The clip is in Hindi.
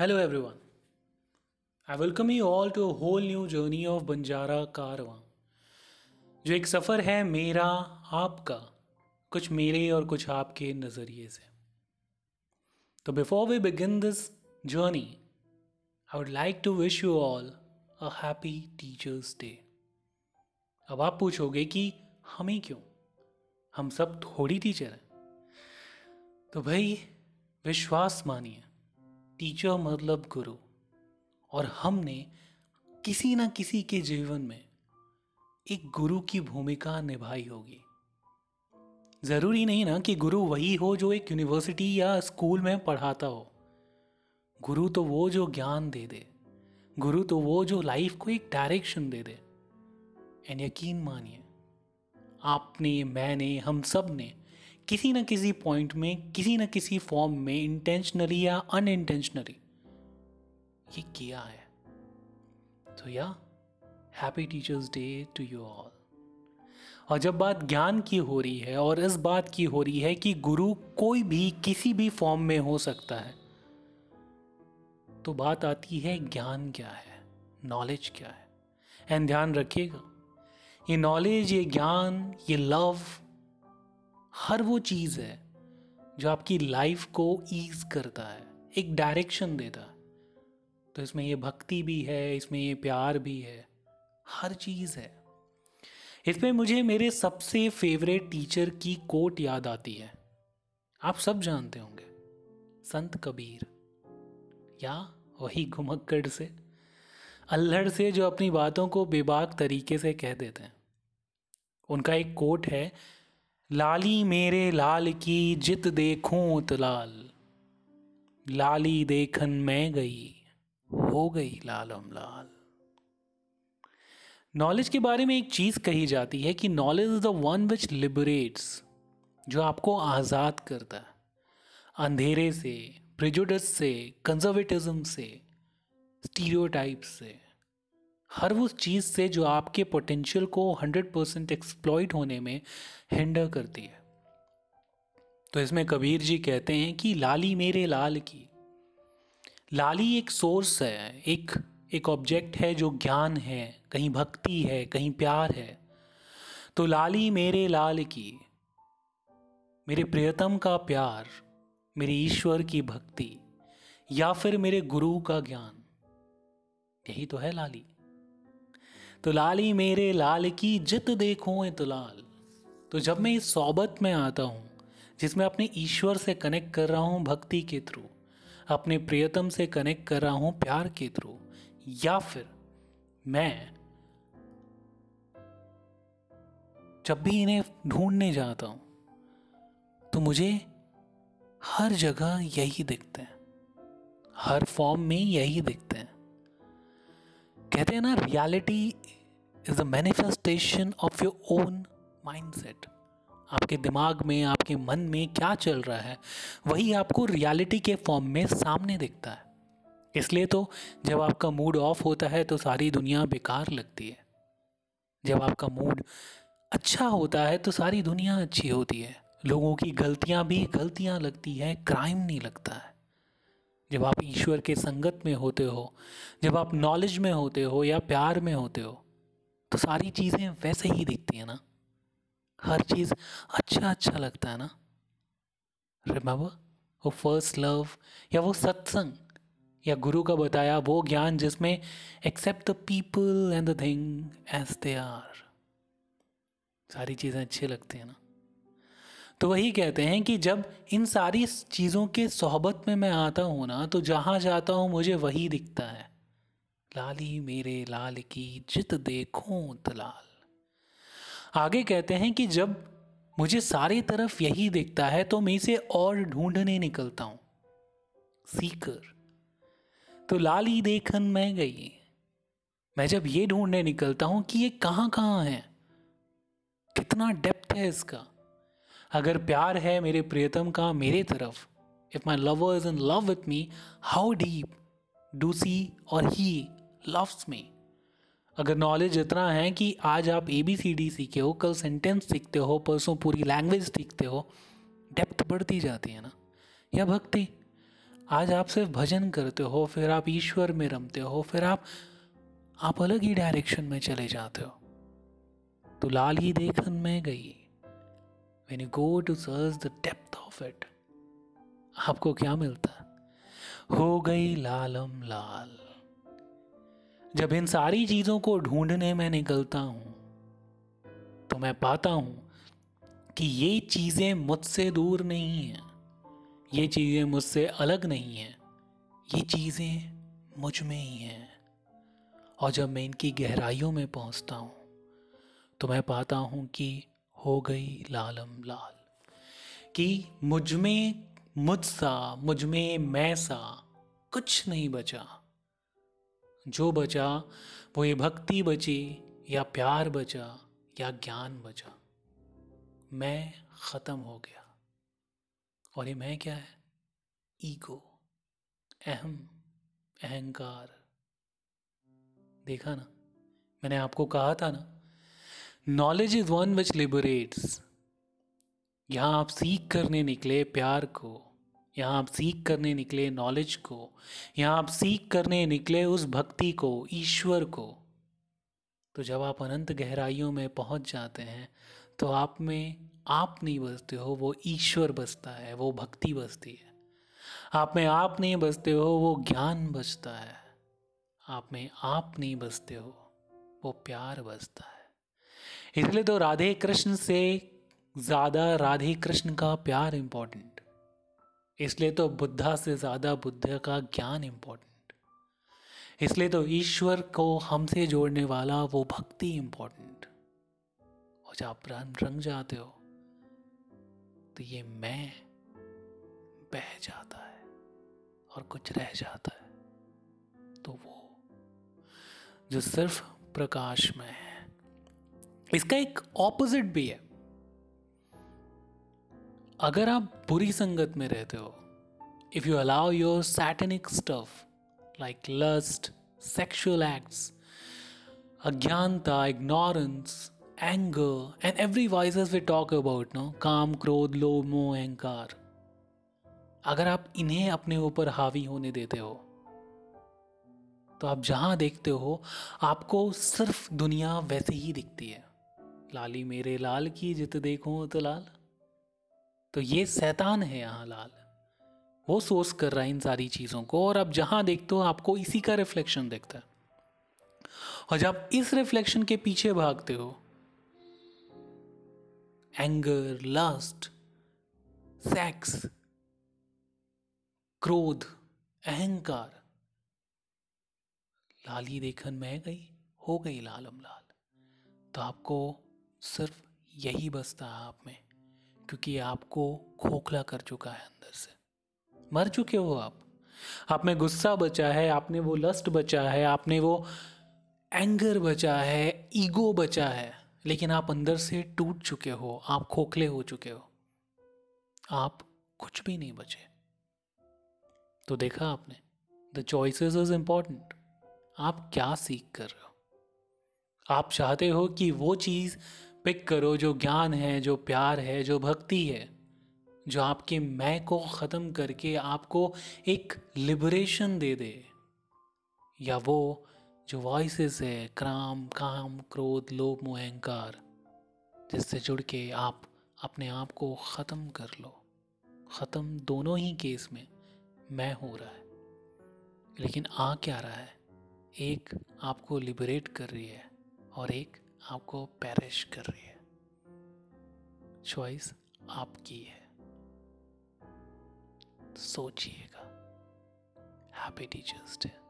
Everyone. I welcome you all to a whole new journey of Banjara कारवां जो एक सफ़र है मेरा, आपका, कुछ मेरे और कुछ आपके नज़रिए से। तो before we begin this journey I would like to wish you all a happy teachers day अब आप पूछोगे कि हमें क्यों? हम सब थोड़ी टीचर हैं। तो भाई, विश्वास मानिए। टीचर मतलब गुरु। और हमने किसी ना किसी के जीवन में एक गुरु की भूमिका निभाई होगी। ज़रूरी नहीं ना कि गुरु वही हो जो एक यूनिवर्सिटी या स्कूल में पढ़ाता हो। गुरु तो वो जो ज्ञान दे दे। गुरु तो वो जो लाइफ को एक डायरेक्शन दे दे। एंड यकीन मानिए, आपने, मैंने, हम सबने किसी न किसी पॉइंट में, किसी न किसी फॉर्म में इंटेंशनली या अनइंटेंशनली ये किया है। तो या happy teachers day to you all और जब बात ज्ञान की हो रही है, और इस बात की हो रही है कि गुरु कोई भी, किसी भी फॉर्म में हो सकता है तो बात आती है ज्ञान क्या है नॉलेज क्या है। एंड ध्यान रखिएगा, ये नॉलेज ये ज्ञान, ये लव हर वो चीज़ है जो आपकी लाइफ को ईज करता है, एक डायरेक्शन देता है। तो इसमें ये भक्ति भी है, इसमें ये प्यार भी है, हर चीज़ है। इसमें मुझे मेरे सबसे फेवरेट टीचर की कोट याद आती है। आप सब जानते होंगे, संत कबीर, या वही घुमक्कड़ से, अल्हड़ से जो अपनी बातों को बेबाक तरीके से कह देते हैं। उनका एक कोट है लाली मेरे लाल की जित देखूँ तलाल लाली देखन मैं गई, हो गई लालम लाल नॉलेज के बारे में एक चीज़ कही जाती है कि knowledge is the one which liberates जो आपको आज़ाद करता है। अंधेरे से प्रिजुडस से कंजर्वेटिज्म से स्टीरियोटाइप से। हर उस चीज़ से जो आपके पोटेंशियल को हंड्रेड परसेंट एक्सप्लॉइट होने में हिंडर करती है। तो इसमें कबीर जी कहते हैं कि लाली मेरे लाल की। लाली एक सोर्स है, एक एक ऑब्जेक्ट है जो ज्ञान है, कहीं भक्ति है, कहीं प्यार है। तो लाली मेरे लाल की, मेरे प्रियतम का प्यार, मेरे ईश्वर की भक्ति या फिर मेरे गुरु का ज्ञान। यही तो है लाली। तो लाली मेरे लाल की जित देखो तो लाल। तो जब मैं इस सोबत में आता हूँ, जिसमें अपने ईश्वर से कनेक्ट कर रहा हूँ भक्ति के थ्रू अपने प्रियतम से कनेक्ट कर रहा हूँ प्यार के थ्रू या फिर मैं जब भी इन्हें ढूँढने जाता हूँ तो मुझे हर जगह यही दिखते हैं। हर फॉर्म में यही दिखते हैं। कहते हैं ना reality is a manifestation of your own mindset आपके दिमाग में, आपके मन में क्या चल रहा है, वही आपको रियलिटी के फॉर्म में सामने दिखता है। इसलिए तो जब आपका मूड ऑफ़ होता है तो सारी दुनिया बेकार लगती है। जब आपका मूड अच्छा होता है तो सारी दुनिया अच्छी होती है। लोगों की गलतियाँ भी गलतियाँ लगती है क्राइम नहीं लगता है। जब आप ईश्वर के संगत में होते हो, जब आप नॉलेज में होते हो या प्यार में होते हो तो सारी चीज़ें वैसे ही दिखती हैं ना। हर चीज़ अच्छा अच्छा लगता है ना। रिमेंबर वो फ़र्स्ट लव या वो सत्संग या गुरु का बताया वो ज्ञान जिसमें accept the people and the thing as they are सारी चीज़ें अच्छी लगती हैं ना। तो वही कहते हैं कि जब इन सारी चीज़ों के सोहबत में मैं आता हूँ ना तो जहाँ जाता हूँ मुझे वही दिखता है। लाली मेरे लाल की जित देखूँ तलाल आगे कहते हैं कि जब मुझे सारी तरफ़ यही दिखता है तो मैं इसे और ढूँढने निकलता हूँ। सीकर। तो लाली देखन मैं गई। मैं जब ये ढूँढने निकलता हूँ कि ये कहाँ कहाँ है, कितना डेप्थ है इसका। अगर प्यार है मेरे प्रियतम का मेरे तरफ़ if my lover is in love with me how deep do see और ही लव्स मी अगर नॉलेज इतना है कि आज आप ए बी सी डी सीखे हो, कल सेंटेंस सीखते हो, परसों पूरी लैंग्वेज सीखते हो डेप्थ बढ़ती जाती है ना? या भक्ति? आज आप सिर्फ़ भजन करते हो, फिर आप ईश्वर में रमते हो, फिर आप आप अलग ही डायरेक्शन में चले जाते हो। तो लाल ही देखन में गई। When you go to search the depth of it आपको क्या मिलता? हो गई लालम लाल। जब इन सारी चीज़ों को ढूँढने में निकलता हूँ तो मैं पाता हूँ कि ये चीज़ें मुझसे दूर नहीं हैं, ये चीज़ें मुझसे अलग नहीं हैं, ये चीज़ें मुझमें ही हैं। और जब मैं इनकी गहराइयों में पहुँचता हूँ तो मैं पाता हूँ कि हो गई लालम लाल। कि मुझमें मुझ सा मुझमें मैं सा कुछ नहीं बचा। जो बचा, वो ये भक्ति बची, या प्यार बचा, या ज्ञान बचा। मैं ख़त्म हो गया। और ये मैं क्या है? ईगो, अहम, अहंकार। देखा ना? मैंने आपको कहा था ना knowledge is one which liberates यहाँ आप सीख करने निकले प्यार को, यहाँ आप सीख करने निकले नॉलेज को, यहाँ आप सीख करने निकले उस भक्ति को, ईश्वर को। तो जब आप अनंत गहराइयों में पहुँच जाते हैं तो आप में, आप नहीं बसते हो, वो ईश्वर बसता है, वो भक्ति बसती है। आप में आप नहीं बसते हो, वो ज्ञान बसता है। आप में आप नहीं बसते हो, वो प्यार बसता है। इसलिए तो राधे कृष्ण से ज़्यादा राधे कृष्ण का प्यार इंपॉर्टेंट इसलिए तो बुद्धा से ज़्यादा बुद्ध का ज्ञान इम्पोर्टेंट इसलिए तो ईश्वर को हमसे जोड़ने वाला वो भक्ति इम्पोर्टेंट और जब आप रंग जाते हो तो ये मैं बह जाता है और कुछ रह जाता है। तो वो जो सिर्फ़ प्रकाश में है इसका एक ऑपोजिट भी है। अगर आप बुरी संगत में रहते हो if you allow your satanic stuff like lust sexual acts अज्ञानता ignorance anger and every vices we talk about no काम, क्रोध, लोभ, मोह, अहंकार, अगर आप इन्हें अपने ऊपर हावी होने देते हो तो आप जहाँ देखते हो, आपको सिर्फ़ दुनिया वैसे ही दिखती है। लाली मेरे लाल की जित देखो तो लाल। तो ये शैतान है यहाँ लाल। वो सोच कर रहा है इन सारी चीज़ों को और अब जहाँ देखते हो आपको इसी का रिफ्लेक्शन दिखता है। और जब इस रिफ्लेक्शन के पीछे भागते हो एंगर लास्ट सेक्स क्रोध, अहंकार, लाली देखन में गई, हो गई लालम लाल। तो आपको सिर्फ़ यही बसता है आप में, क्योंकि आपको खोखला कर चुका है अंदर से। मर चुके हो आप। आप में गुस्सा बचा है, आपने वो लस्ट बचा है, आपने वो एंगर बचा है, ईगो बचा है, लेकिन आप अंदर से टूट चुके हो, आप खोखले हो चुके हो। आप कुछ भी नहीं बचे। तो देखा आपने द चॉइसेस इज़ इंपॉर्टेंट आप क्या सीख कर रहे हो? आप चाहते हो कि वो चीज़ पिक करो जो ज्ञान है, जो प्यार है, जो भक्ति है, जो आपके मैं को ख़त्म करके आपको एक लिबरेशन दे दे। या वो जो वॉइसेस है, क्राम, काम, क्रोध, लोभ, मोह, अहंकार, जिससे जुड़ के आप अपने आप को ख़त्म कर लो। ख़त्म दोनों ही केस में मैं हो रहा है। लेकिन आ क्या रहा है? एक आपको लिबरेट कर रही है और एक आपको पैरिश कर रही है। चॉइस आपकी है। सोचिएगा। Happy teachers day